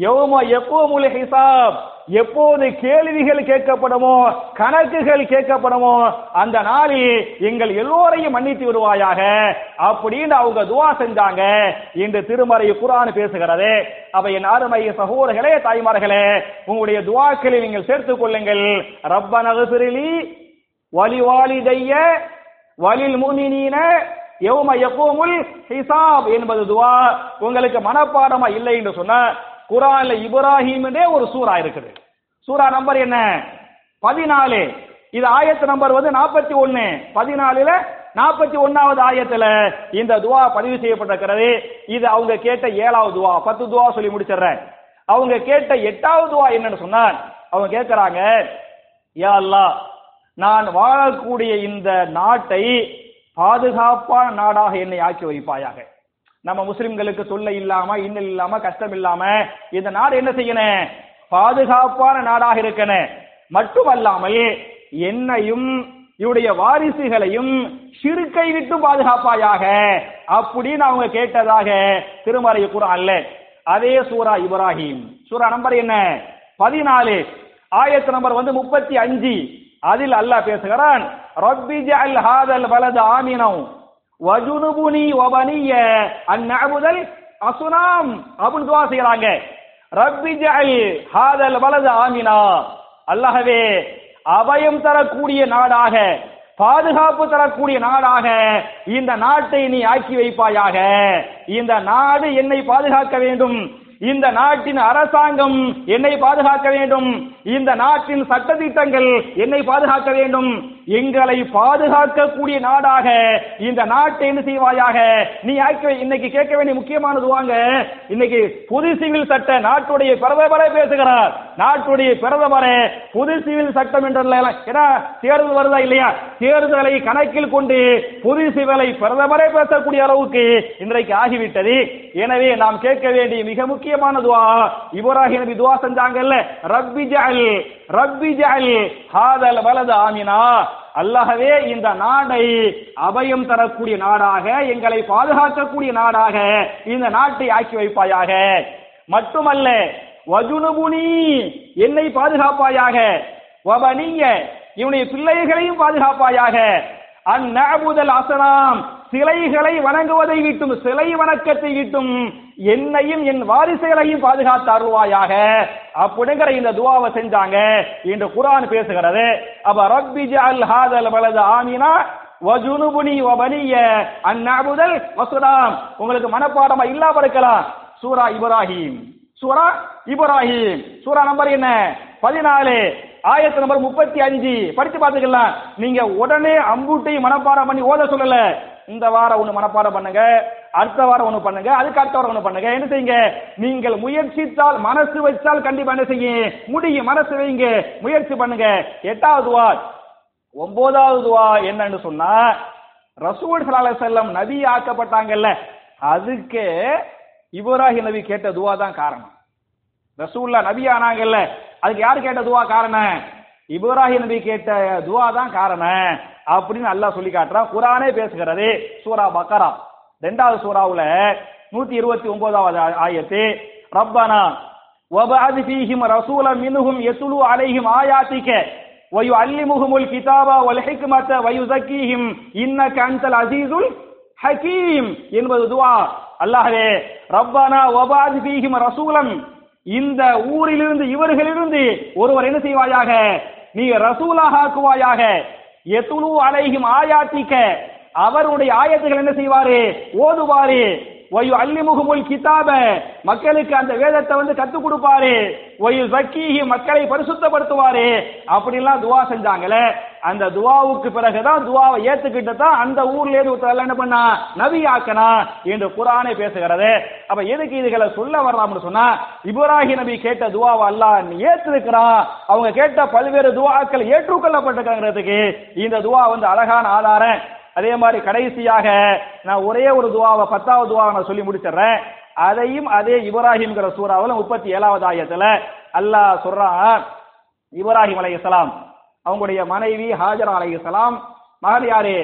யௌம எப்போமுல் ஹிசாப். எப்போது கேள்விகள் கேட்கப்படுமோ கணக்குகள் கேட்கப்படுமோ அந்த நாளில் எங்கள் எல்லோரையும் மன்னித்து விடுவாயாக. அப்படின்னு அவங்க துவா செஞ்சாங்க. என்று திருமறை குரான் பேசுகிறது. அவை என் அருமை சகோதரர்களே தாய்மார்களே உங்களுடைய துவாக்களை நீங்கள் சேர்த்துக் கொள்ளுங்கள். ரப்பனகுசிரிலி வலி வாலிதைய வலில் முனினீன யௌம யகூமுல் ஹிசாப் என்பது துவா. உங்களுக்கு மனப்பாடமா இல்லை என்று சொன்ன குரான்ல இப்ராஹிம்னே ஒரு சூரா இருக்குது. சூரா நம்பர் என்ன? பதினாலு. இது ஆயத்து நம்பர் வந்து நாற்பத்தி ஒன்னு. பதினாலுல நாற்பத்தி ஒன்னாவது ஆயத்துல இந்த துவா பதிவு செய்யப்பட்டிருக்கிறது. இது அவங்க கேட்ட ஏழாவது துவா. பத்து துவா சொல்லி முடிச்சிடுறேன். அவங்க கேட்ட எட்டாவது துவா என்னன்னு சொன்னான் அவங்க கேட்கிறாங்க யா அல்லாஹ் நான் வாழக்கூடிய இந்த நாட்டை பாதுகாப்பான நாடாக என்னை ஆக்கி வைப்பாயாக. நம்ம முஸ்லிம்களுக்கு தொல்லை இல்லாம இன்னல் இல்லாம கஷ்டம் இல்லாம இந்த நாடு என்ன செய்யணும் பாதுகாப்பான நாடாக இருக்கணும் மட்டுமல்லாமல் என்னையும் இவருடைய வாரிசுகளையும் சிறுக்கை விட்டு பாதுகாப்பாயாக. அப்படின்னு அவங்க கேட்டதாக திருமறை குரான்ல. அதே சூரா இப்ராஹிம். சூரா நம்பர் என்ன? பதினாலு. ஆயத்து நம்பர் வந்து முப்பத்தி அஞ்சு. அதில் அல்லாஹ் பேசுகிறான் ரப்பி ஜஅல் ஹாதல் வலது ஆமினம் வஜுனுபுனி வபனிய அந்நபுதல் அசுனாம். அப்படின்னு துவா செய்யறாங்க ரப்பி ஜஅல் ஹாதல் வலது ஆமினா. அல்லாஹவே அபயம் தரக்கூடிய நாடாக பாதுகாப்பு தரக்கூடிய நாடாக இந்த நாட்டை நீ ஆக்கி வைப்பாயாக. இந்த நாடு என்னை பாதுகாக்க வேண்டும். இந்த நாட்டின் அரசாங்கம் என்னை பாதுகாக்க வேண்டும். இந்த நாட்டின் சட்டதிட்டங்கள் என்னை பாதுகாக்க வேண்டும். எங்களை பாதுகாக்கக்கூடிய நாடாக இந்த நாட்டை என்ன செய்வாயாக? நீ இன்னைக்கு கேட்க வேண்டிய முக்கியமானது வாங்க. இன்னைக்கு புது சிவில் சட்ட நாட்டுடைய பிரதமரை பேசுகிறார். நாட்டுடைய பிரதமரே புது சிவில் சட்டம் என்ற ஏன்னா தேர்தல் வருதா இல்லையா? தேர்தலை கணக்கில் கொண்டு புது சிவலை பிரதமரே பேசக்கூடிய அளவுக்கு இன்றைக்கு ஆகிவிட்டது. எனவே நாம் கேட்க வேண்டிய மிக முக்கிய முக்கியமான துவா. இப்ராஹிம் நபி துவா செஞ்சாங்கல்ல. ரப்பி ஜஅல் ரப்பி ஜஅல் ஹாதல் வலது ஆமினா. அல்லாஹவே இந்த நாடை அபயம் தரக்கூடிய நாடாக எங்களை பாதுகாக்கக்கூடிய நாடாக இந்த நாட்டை ஆக்கி வைப்பாயாக. மட்டுமல்ல வஜுனுபுனி என்னை பாதுகாப்பாயாக. வபனிய இவனுடைய பிள்ளைகளையும் பாதுகாப்பாயாக. அந்நபுதல் அசனாம் சிலைகளை வணங்குவதை விட்டும் சிலை வணக்கத்தை விட்டும் என்னையும் என் வாரிசுகளையும் பாதுகாத்து அருள்வாயாக. அப்படிங்கிற இந்த துவாவை செஞ்சாங்க. என்று குரான் பேசுகிறது. அப்ப ரப்பி ஜஅல் ஹாதல் வலது ஆமினா வஜுனுபுனி வபனிய அந்நாபுதல் வசுதாம். உங்களுக்கு மனப்பாடமா இல்லாம இருக்கலாம். சூரா இப்ராஹிம். சூரா இப்ராஹிம். சூரா நம்பர் என்ன? பதினாலு. ஆயத்து நம்பர் முப்பத்தி அஞ்சு. படித்து பார்த்துக்கலாம். நீங்க உடனே அம்பூட்டையும் மனப்பாடம் பண்ணி ஓத சொல்லல. இந்த வாரம் ஒண்ணு மனப்பாடம் பண்ணுங்க அடுத்த வாரம் ஒண்ணு பண்ணுங்க அதுக்கு அடுத்த வாரம் ஒண்ணு பண்ணுங்க. என்ன செய்யுங்க? நீங்கள் முயற்சித்தால் மனசு வச்சால் கண்டிப்பா என்ன செய்யும் முடியும். மனசு வைங்க. முயற்சி பண்ணுங்க. எட்டாவது வா ஒன்பதாவது வா என்னன்னு சொன்னா ரசூல் சலாஹ் செல்லம் நபி ஆக்கப்பட்டாங்கல்ல அதுக்கு இப்ராஹிம் நபி கேட்ட துவா தான் காரணம். ரசூல்லா நபி ஆனாங்கல்ல அதுக்கு யார் கேட்ட துவா காரணம்? இப்ராஹிம் நபி கேட்ட துவா தான் காரணம் அப்படின்னு அல்லாஹ் சொல்லி காட்டுறான் குரானே பேசுகிறது சூரா பக்கரா ரெண்டாவது சூறாவுல நூத்தி இருபத்தி ஒன்பதாவது ஆயத்து ரப்பனா وبعث فيهم رسولا منهم يتلو عليهم آياتك ويعلمهم الكتاب والحكمة ويزكيهم إنك أنت العزيز الحكيم என்பது துவா அல்லாஹ்வே ரப்பனா வபாத் ஃபீஹிம் ரசூலம் இந்த ஊரிலிருந்து இவர்களிலிருந்து ஒருவர் என்ன செய்வாயாக நீ ரசூலாக ஆக்குவாயாக. எத்துலு அலைஹிம் ஆயாத்திக்க. அவருடைய ஆயத்துகள் என்ன செய்வாரு? ஓதுவாரு. ஒயு அல்லிமுகமுல் கிதாப. மக்களுக்கு அந்த வேதத்தை வந்து கத்துக் கொடுப்பாரு. ஒயு சக்கீஹி மக்களை பரிசுத்தப்படுத்துவாரு. அப்படிலாம் துவா செஞ்சாங்களே. அந்த துவாவுக்கு பிறகுதான் துவாவை ஏத்துக்கிட்டு தான் அந்த ஊர்ல இருந்து ஒருத்தர் என்ன பண்ணா நபி ஆக்கனா என்று குரானே பேசுகிறது. அப்ப எதுக்கு இதுகளை சொல்ல வர்றாம்னு சொன்னா இப்ராஹி நபி கேட்ட துவாவை அல்லாஹ் ஏத்திருக்கிறான். அவங்க கேட்ட பல்வேறு துவாக்கள் ஏற்றுக்கொள்ளப்பட்டிருக்கிறதுக்கு இந்த துவா வந்து அழகான ஆதாரம். அதே மாதிரி கடைசியாக நான் ஒரே ஒரு துவாவை பத்தாவது துவாவை நான் சொல்லி முடிச்சிடுறேன். அதையும் அதே இப்ராஹிம்ங்கிற சூறாவில் முப்பத்தி ஏழாவது ஆயத்தில் அல்லாஹ் சொல்றான். இப்ராஹிம் அலைஹிஸ்ஸலாம் அவங்களுடைய மனைவி ஹாஜரா அலைஹிஸ்ஸலாம் மகள் யாரு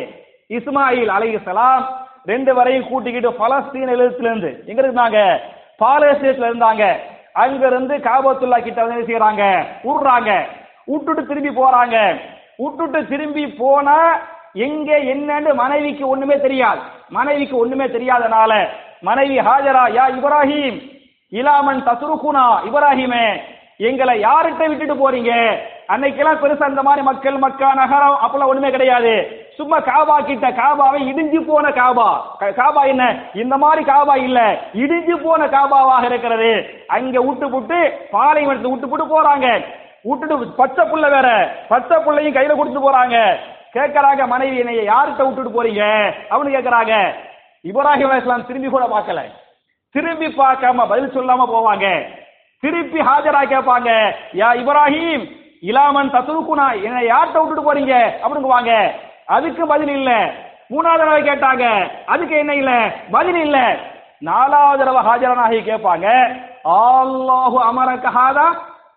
இஸ்மாயில் அலைஹிஸ்ஸலாம் ரெண்டு வரையும் கூட்டிக்கிட்டு பலஸ்தீன் இருந்து எங்க இருந்தாங்க? பாலஸ்தீனத்துல இருந்தாங்க. அங்க இருந்து காபத்துல்லா கிட்ட வந்து செய்யறாங்க விடுறாங்க விட்டுட்டு திரும்பி போறாங்க. விட்டுட்டு திரும்பி போனா எங்கே என்னன்னு மனைவிக்கு ஒண்ணுமே தெரியாது. மனைவிக்கு ஒண்ணுமே தெரியாதனால மனைவி ஹாஜரா யா இப்ராஹிம் இலாமன் தசுருகுனா இப்ராஹிமே எங்களை யார்கிட்ட விட்டுட்டு போறீங்க? அன்னைக்கெல்லாம் பெருசா அந்த மாதிரி மக்கள் மக்கா நகரம் அப்பெல்லாம் ஒண்ணுமே கிடையாது. சும்மா காபா கிட்ட காபாவை இடிஞ்சு போன காபா. க- காபா என்ன? இந்த மாதிரி காபா இல்ல. இடிஞ்சு போன காபாவாக இருக்கிறது. அங்க விட்டு புட்டு பாலைவனத்தை விட்டு போட்டு போறாங்க. விட்டுட்டு பச்சை புள்ள வேற. பச்சை புள்ளையும் கையில கொடுத்துட்டு போறாங்க. கேட்கறாங்க மனைவி என்னைய யார்கிட்ட விட்டுட்டு போறீங்க? அவனு கேட்கறாங்க. இப்ராஹிம் அலிஸ்லாம் திரும்பி கூட பார்க்கல. திரும்பி பார்க்காம பதில் சொல்லாம போவாங்க. திருப்பி ஹாஜரா கேட்பாங்க யா இப்ராஹிம் இலாமன் தசுருக்குனா என்னை யார்கிட்ட விட்டுட்டு போறீங்க? அப்படிங்குவாங்க. அதுக்கு பதில் இல்ல. மூணாவது தடவை கேட்டாங்க அதுக்கு என்ன இல்ல? பதில் இல்ல. நாலாவது தடவை ஹாஜரானாகி கேட்பாங்க அல்லாஹு அமர கஹாதா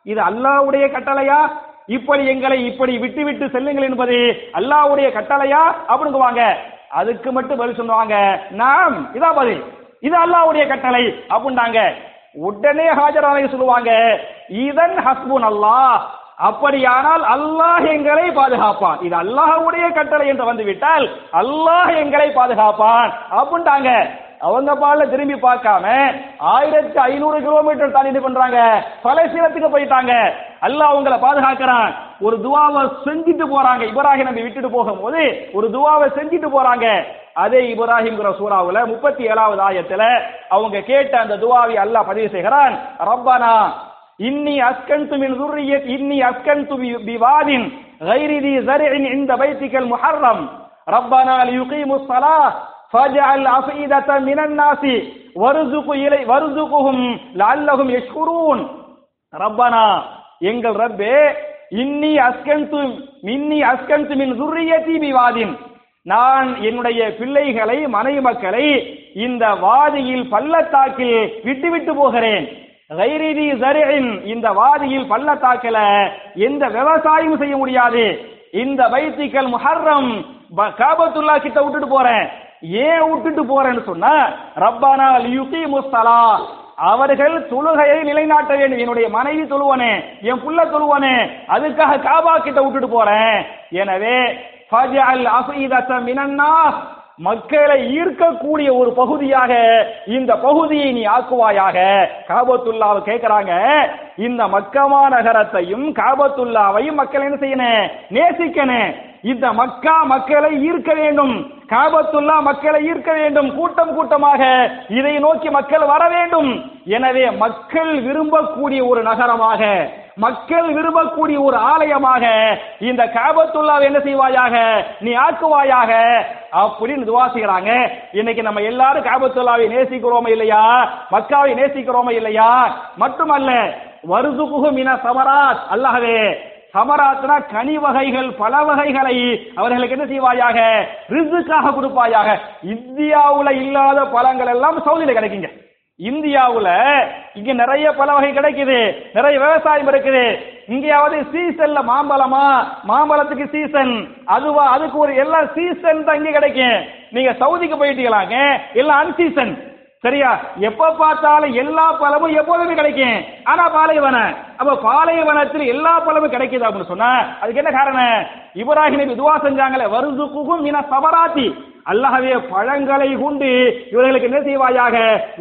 இது அல்லாஹ்வுடைய கட்டளையா? இப்படி எங்களை இப்படி விட்டு விட்டு செல்லுங்கள் என்பது அல்லாவுடைய கட்டளையா? அப்படிங்குவாங்க அதுக்கு மட்டும் பதில் சொல்லுவாங்க. நாம் இதான் பதில். இது அல்லாவுடைய கட்டளை. அப்படின்னாங்க உடனே ஹாஜராக சொல்லுவாங்க. இதன் ஹஸ்புன் அல்லாஹ் அப்படியானால் அல்லாஹ் எங்களை பாதுகாப்பான். இது அல்லாஹ்வுடைய கட்டளை என்று வந்து விட்டால் அல்லாஹ் எங்களை பாதுகாப்பான். அப்படின்ட்டாங்க அவங்க பால்ல திரும்பி பார்க்காம ஆயிரத்தி ஐநூறு கிலோமீட்டர் தாண்டி இது பண்றாங்க பலசீனத்துக்கு போயிட்டாங்க அல்லாஹ் அவங்கள பாதுகாக்கிறான் ஒரு துவாவை செஞ்சுட்டு போறாங்க இப்ராஹிம் நபி விட்டுட்டு போகும்போது ஒரு துவாவை செஞ்சுட்டு போறாங்க அதே இப்ராஹிம்ங்கிற சூறாவுல முப்பத்தி ஏழாவது ஆயத்துல அவங்க கேட்ட அந்த துவாவை அல்லாஹ் பதிவு செய்கிறான் ரப்பனா இன்னி அஸ்கன்து மின் ذرية இன்னி அஸ்கன்து பிவாதின் غير ذي زرع عند بيتك المحرم ربنا ليقيموا الصلاة فاجعل أفئدة من الناس وارزق إلي وارزقهم لعلهم يشكرون ரப்பனா எங்கள் ரப்பே இன்னி அஸ்கந்து மின்னி அஸ்கந்து மின் துர்ரியத்தி பிவாதின் நான் என்னுடைய பிள்ளைகளை மனைவி மக்களை இந்த வாதியில் பள்ளத்தாக்கில் விட்டு விட்டு போகிறேன் கைரிதி ஜரின் இந்த வாதியில் பள்ளத்தாக்கில எந்த விவசாயமும் செய்ய முடியாது இந்த பைத்திக்கல் முஹர்ரம் ப- காபத்துல்லா கிட்ட விட்டுட்டு போறேன் ஏன் விட்டுட்டு போறேன்னு சொன்னா ரப்பானா லியுகி முஸ்தலா அவர்கள் தொழுகையை நிலைநாட்ட வேண்டும் என்னுடைய மனைவி தொழுவனே என் புள்ள தொழுவனே அதுக்காக காபா கிட்ட விட்டுட்டு போறேன். எனவே ஃபஜஅல் அஃபீதத மினன்னாஸ். மக்களை ஈர்க்கக்கூடிய ஒரு பகுதியாக இந்த பகுதியை நீ ஆக்குவாயாக. காபத்துல்லாவை கேட்கிறாங்க இந்த மக்கமா நகரத்தையும் காபத்துல்லாவையும் மக்கள் என்ன செய்யணும்? நேசிக்கணும். இந்த மக்கா மக்களை ஈர்க்க வேண்டும். காபத்துல்லா மக்களை ஈர்க்க வேண்டும். கூட்டம் கூட்டமாக இதை நோக்கி மக்கள் வர வேண்டும். எனவே மக்கள் விரும்பக்கூடிய ஒரு நகரமாக மக்கள் விரும்பக்கூடிய ஒரு ஆலயமாக இந்த காபத்துல்லாவை என்ன செய்வாயாக? நீ ஆக்குவாயாக? அப்படின்னு துவா செய்யறாங்க இன்னைக்கு நம்ம எல்லாரும் காபத்துல்லாவை நேசிக்கிறோமா இல்லையா? மக்காவை நேசிக்கிறோமா இல்லையா? மட்டுமல்ல வருதுகுகு மின சமராத். அல்லாஹவே சமராத்னா கனி வகைகள் பல வகைகளை அவர்களுக்கு என்ன செய்வாயாக? ரிசுக்காக கொடுப்பாயாக. இந்தியாவுல இல்லாத பழங்கள் எல்லாம் சவுதியில கிடைக்குங்க. இந்தியாவுல இங்க நிறைய பல வகை கிடைக்குது. நிறைய விவசாயம் இருக்குது. இங்கேயாவது சீசன்ல மாம்பழமா? மாம்பழத்துக்கு சீசன். அதுவா அதுக்கு ஒரு எல்லா சீசன் தான் இங்க கிடைக்கும். நீங்க சவுதிக்கு போயிட்டீங்களாங்க? எல்லாம் அன்சீசன். சரியா? எப்ப பார்த்தாலும் எல்லா பழமும் எப்போதுமே கிடைக்கும். ஆனா பாலைவனம் அப்ப பாலைவனத்தில் எல்லா பழமும் கிடைக்குது அப்படின்னு சொன்னா அதுக்கு என்ன காரணம்? இப்ராஹிம் இதுவா செஞ்சாங்களே செஞ்சாங்களே வருதுக்கும் இன சபராத்தி. அல்லாஹவே பழங்களை கொண்டு இவர்களுக்கு என்ன செய்வாயாக?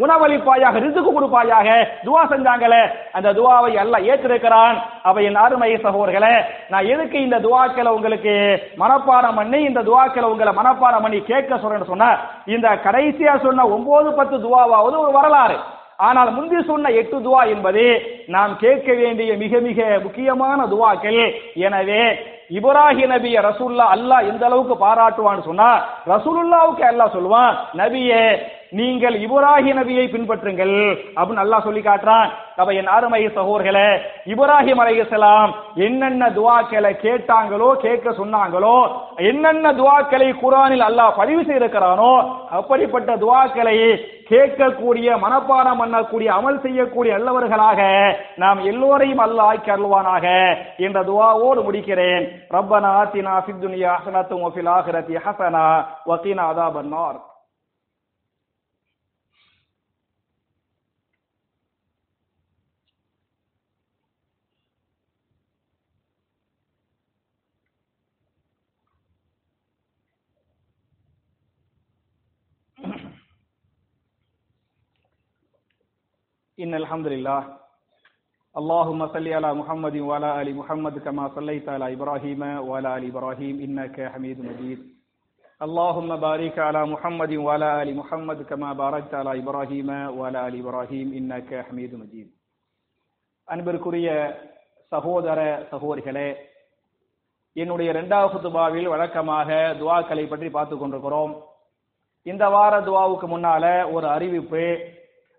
உணவளிப்பாயாக ரிசுக்கு கொடுப்பாயாக துவா செஞ்சாங்களே. அந்த துவாவை அல்லா ஏற்றிருக்கிறான். அப்ப என் அருமை சகோதர்களே நான் எதுக்கு இந்த துவாக்களை உங்களுக்கு மனப்பாடம் பண்ணி இந்த துவாக்களை உங்களை மனப்பாடம் பண்ணி கேட்க சொல்றேன்னு சொன்ன இந்த கடைசியா சொன்ன ஒன்பது பத்து துவாவாவது ஒரு வரலாறு. ஆனால் முந்தி சொன்ன எட்டு துவா என்பது நாம் கேட்க வேண்டிய மிக மிக முக்கியமான துவாக்கள். எனவே இப்ராஹி நபிய ரசூல்லா அல்லாஹ் எந்த அளவுக்கு பாராட்டுவான்னு சொன்னா ரசூலுல்லாவுக்கு அல்லாஹ் சொல்லுவான் நபியே நீங்கள் இப்ராஹி நபியை பின்பற்றுங்கள் அப்படின்னு நல்லா சொல்லி காட்டுறான். அப்ப என் அருமை சகோர்களே இப்ராஹிம் அலையலாம் என்னென்ன துவாக்களை கேட்டாங்களோ கேட்க சொன்னாங்களோ என்னென்ன துவாக்களை குரானில் அல்லாஹ் பதிவு செய்திருக்கிறானோ அப்படிப்பட்ட துவாக்களை கேட்கக்கூடிய மனப்பாடம் பண்ணக்கூடிய அமல் செய்யக்கூடிய அல்லவர்களாக நாம் எல்லோரையும் அல்லாஹ் ஆக்கி அருள்வானாக என்ற துவாவோடு முடிக்கிறேன். ரப்பனா ஆத்தினா ஃபித் துனியா ஹசனத்தும் ஃபில் ஹசனா வக்கீனா அதாபன்னார் إن الحمد لله اللهم صل على محمد وعلى آل محمد كما صليت على إبراهيم وعلى آل إبراهيم إنك حميد مجيد اللهم بارك على محمد وعلى آل محمد كما باركت على إبراهيم وعلى آل إبراهيم إنك حميد مجيد அன்பிற்குரிய சகோதர சகோதரிகளே என்னுடைய இரண்டாவது குத்துபாவில் வழக்கமாக துவாக்களை பற்றி பார்த்து கொண்டிருக்கிறோம் இந்த வார துவாவுக்கு முன்னால ஒரு அறிவிப்பு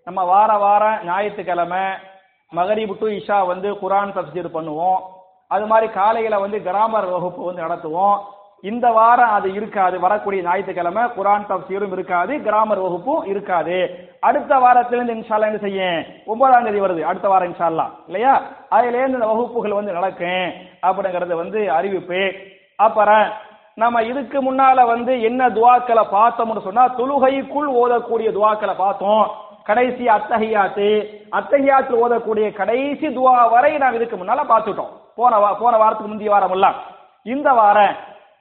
நம்ம வார வாரம் ஞாயிற்றுக்கிழமை மகரிபு டு இஷா வந்து குரான் தப்சீர் பண்ணுவோம். அது மாதிரி காலையில வந்து கிராமர் வகுப்பு வந்து நடத்துவோம். இந்த வாரம் அது இருக்காது. வரக்கூடிய ஞாயிற்றுக்கிழமை குரான் தப்சீரும் இருக்காது கிராமர் வகுப்பும் இருக்காது. அடுத்த வாரத்திலிருந்து இன்ஷால்லா என்ன செய்யும்? ஒன்பதாம் தேதி வருது. அடுத்த வாரம் இன்ஷால்லா இல்லையா? அதுலேருந்து இந்த வகுப்புகள் வந்து நடக்கும் அப்படிங்கறது வந்து அறிவிப்பு. அப்புறம் நம்ம இதுக்கு முன்னால வந்து என்ன துவாக்களை பார்த்தோம்னு சொன்னா தொழுகைக்குள் ஓதக்கூடிய துவாக்களை பார்த்தோம். கடைசி அத்தகையாத்து அத்தஹியாத்து ஓதக்கூடிய கடைசி துவா வரை நாம் இதுக்கு முன்னால பார்த்துட்டோம். போன வா- போன வாரத்துக்கு முந்தைய வாரம் எல்லாம் இந்த வாரம்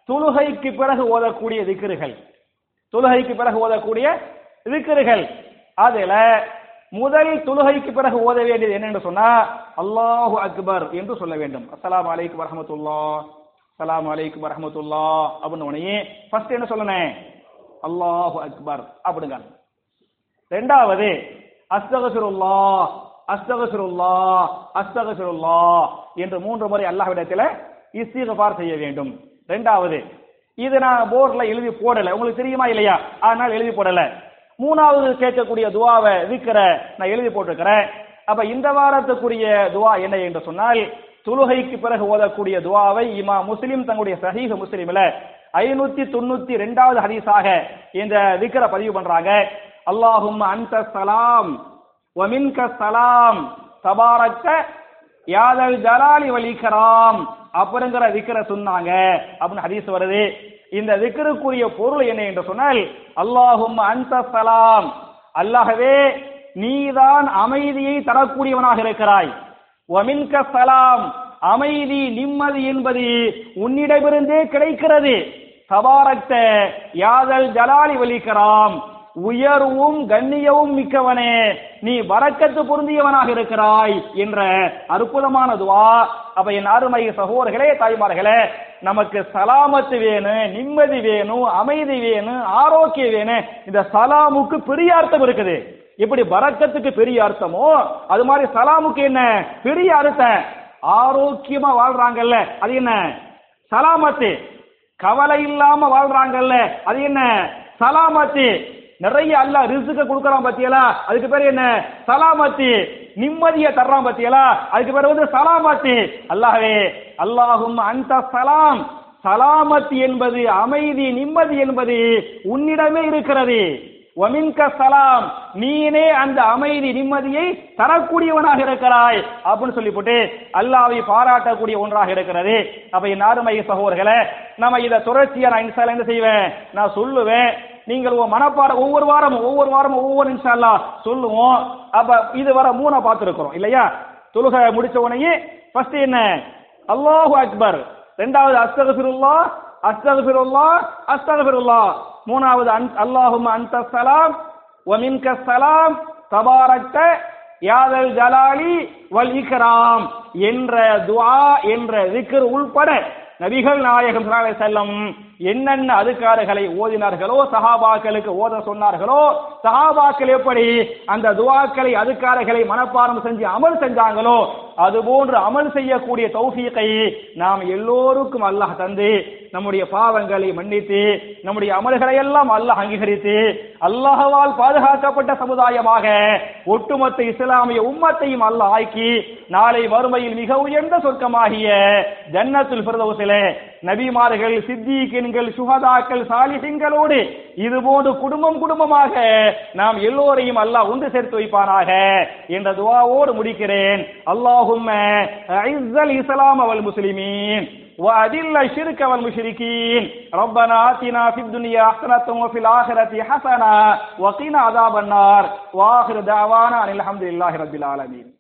தொழுகைக்கு பிறகு ஓதக்கூடிய திக்ருகள். தொழுகைக்கு பிறகு ஓதக்கூடிய திக்ருகள். அதுல முதல் தொழுகைக்கு பிறகு ஓத வேண்டியது என்னன்னு சொன்னா அல்லாஹு அக்பர் என்று சொல்ல வேண்டும். அஸ்லாம் அலைக்கு வரமத்துல்லா அஸ்லாம் அலைக்கு வரமத்துல்லா அப்படின்னு உடனே ஃபர்ஸ்ட் என்ன சொல்லணும் அல்லாஹு அக்பர் அப்படிங்க ரெண்டாவது அஸ்தகசுருல்லா அஸ்தகசுருல்லா அஸ்தகசுருல்லா என்று மூன்று முறை அல்லாஹ்விடத்தில் இஸ்திகபார் செய்ய வேண்டும். ரெண்டாவது இது நான் போர்டில் எழுதி போடல. உங்களுக்கு தெரியுமா இல்லையா? அதனால் எழுதி போடல. மூணாவது கேட்கக்கூடிய துவாவை விக்கிற நான் எழுதி போட்டிருக்கிறேன். அப்ப இந்த வாரத்துக்குரிய துவா என்ன என்று சொன்னால் தொழுகைக்கு பிறகு ஓதக்கூடிய துவாவை இமா முஸ்லிம் தங்களுடைய சஹீஹ் முஸ்லிம்ல ஐநூத்தி தொண்ணூத்தி ரெண்டாவது ஹதீஸாக இந்த விக்கிர பதிவு பண்றாங்க. அல்லாஹும் அந்த சலாம் வமின்க சலாம் தபாரக்க யாதல் ஜலாலி வலிகராம் அப்படிங்கிற விக்கிர சொன்னாங்க. அப்படின்னு ஹதீஸ் வருது. இந்த விக்கிருக்குரிய பொருள் என்ன என்று சொன்னால் அல்லாஹும் அந்த சலாம் அல்லாஹவே நீதான் அமைதியை தரக்கூடியவனாக இருக்கிறாய். வமின்க சலாம் அமைதி நிம்மதி என்பது உன்னிடமிருந்தே கிடைக்கிறது. தபாரக்த யாதல் ஜலாலி வலிகராம் உயர்வும் கண்ணியவும் மிக்கவனே. நீ வரக்கத்து பொருந்தியவனாக இருக்கிறாய் என்ற அற்புதமான துவா. அப்ப என் அருமை சகோதரர்களே தாய்மார்களே நமக்கு சலாமத்து வேணும் நிம்மதி வேணும் அமைதி வேணும் ஆரோக்கியம் வேணும் இந்த சலாமுக்கு பெரிய அர்த்தம் இருக்குது. இப்படி பரக்கத்துக்கு பெரிய அர்த்தமோ அது மாதிரி சலாமுக்கு என்ன? பெரிய அர்த்தம். ஆரோக்கியமா வாழ்றாங்கல்ல அது என்ன? சலாமத்து. கவலை இல்லாம வாழ்றாங்கல்ல அது என்ன? சலாமத்து. நிறைய அல்லாஹ் ரிசுக்க கொடுக்கறான் பாத்தியலா? அதுக்கு பேர் என்ன? சலாமத்து. நிம்மதியை தர்றான் பாத்தியலா? அதுக்கு பேர் வந்து சலாமத்தி. அல்லாஹ்வே அல்லாஹும் அந்த சலாம். சலாமத் என்பது அமைதி நிம்மதி என்பது உன்னிடமே இருக்கிறது. வமின்க சலாம். நீனே அந்த அமைதி நிம்மதியை தரக்கூடியவனாக இருக்கிறாய் அப்படின்னு சொல்லி போட்டு அல்லாவை பாராட்டக்கூடிய ஒன்றாக இருக்கிறது. அப்ப என் அருமை சகோதரர்களை நம்ம இதை தொடர்ச்சியா நான் என்ன செய்வேன்? நான் சொல்லுவேன். நீங்கள் உங்க மனப்பாட ஒவ்வொரு வாரமும் ஒவ்வொரு வாரமும் ஒவ்வொரு இன்ஷால்லா சொல்லுவோம். அப்ப இது வர மூணா பார்த்துருக்கிறோம் இல்லையா? தொழுக முடிச்ச உடனே ஃபர்ஸ்ட் என்ன? அல்லாஹு அக்பர். ரெண்டாவது அஸ்தகபிருல்லா அஸ்தகபிருல்லா அஸ்தகபிருல்லா மூணாவது அல்லாஹும் அந்த சலாம் ஒமின்க சலாம் தபாரக்த யாதல் ஜலாலி வல் இக்ராம் என்ற துஆ என்ற விக்கர் உள்பட நபிகள் நாயகம் செல்லம் என்னென்ன அதுக்காரர்களை ஓதினார்களோ சஹாபாக்களுக்கு ஓத சொன்னார்களோ சஹாபாக்கள் எப்படி அந்த துவாக்களை அதுக்காரர்களை மனப்பாடம் செஞ்சு அமல் செஞ்சாங்களோ அது போன்று அமல் செய்யக்கூடிய தௌஃபீக்கை நாம் எல்லோருக்கும் அல்லாஹ் தந்து நம்முடைய பாவங்களை மன்னித்து நம்முடைய அமல்களை எல்லாம் அல்லாஹ் அங்கீகரித்து அல்லாஹவால் பாதுகாக்கப்பட்ட சமுதாயமாக ஒட்டுமொத்த இஸ்லாமிய உம்மத்தையும் அல்லாஹ் ஆக்கி நாளை வறுமையில் மிக உயர்ந்த சொர்க்கமாகிய ஜன்னத்துல் ஃபிர்தௌஸிலே நபிமார்கள் சித்திகீன்கள் சுஹதாக்கள் சாலிஹின்களோடு இது போன்று குடும்பம் குடும்பமாக நாம் எல்லோரையும் அல்லாஹ் ஒன்று சேர்த்து வைப்பானாக என்ற துவாவோடு முடிக்கிறேன் அல்லாஹும்ம ஐஸல் இஸ்லாம் வல் முஸ்லிமீன் وأذل الشرك والمشركين ربنا آتنا في الدنيا حسنة وفي الآخرة حسنة وقنا عذاب النار وآخر دعوانا أن الحمد لله رب العالمين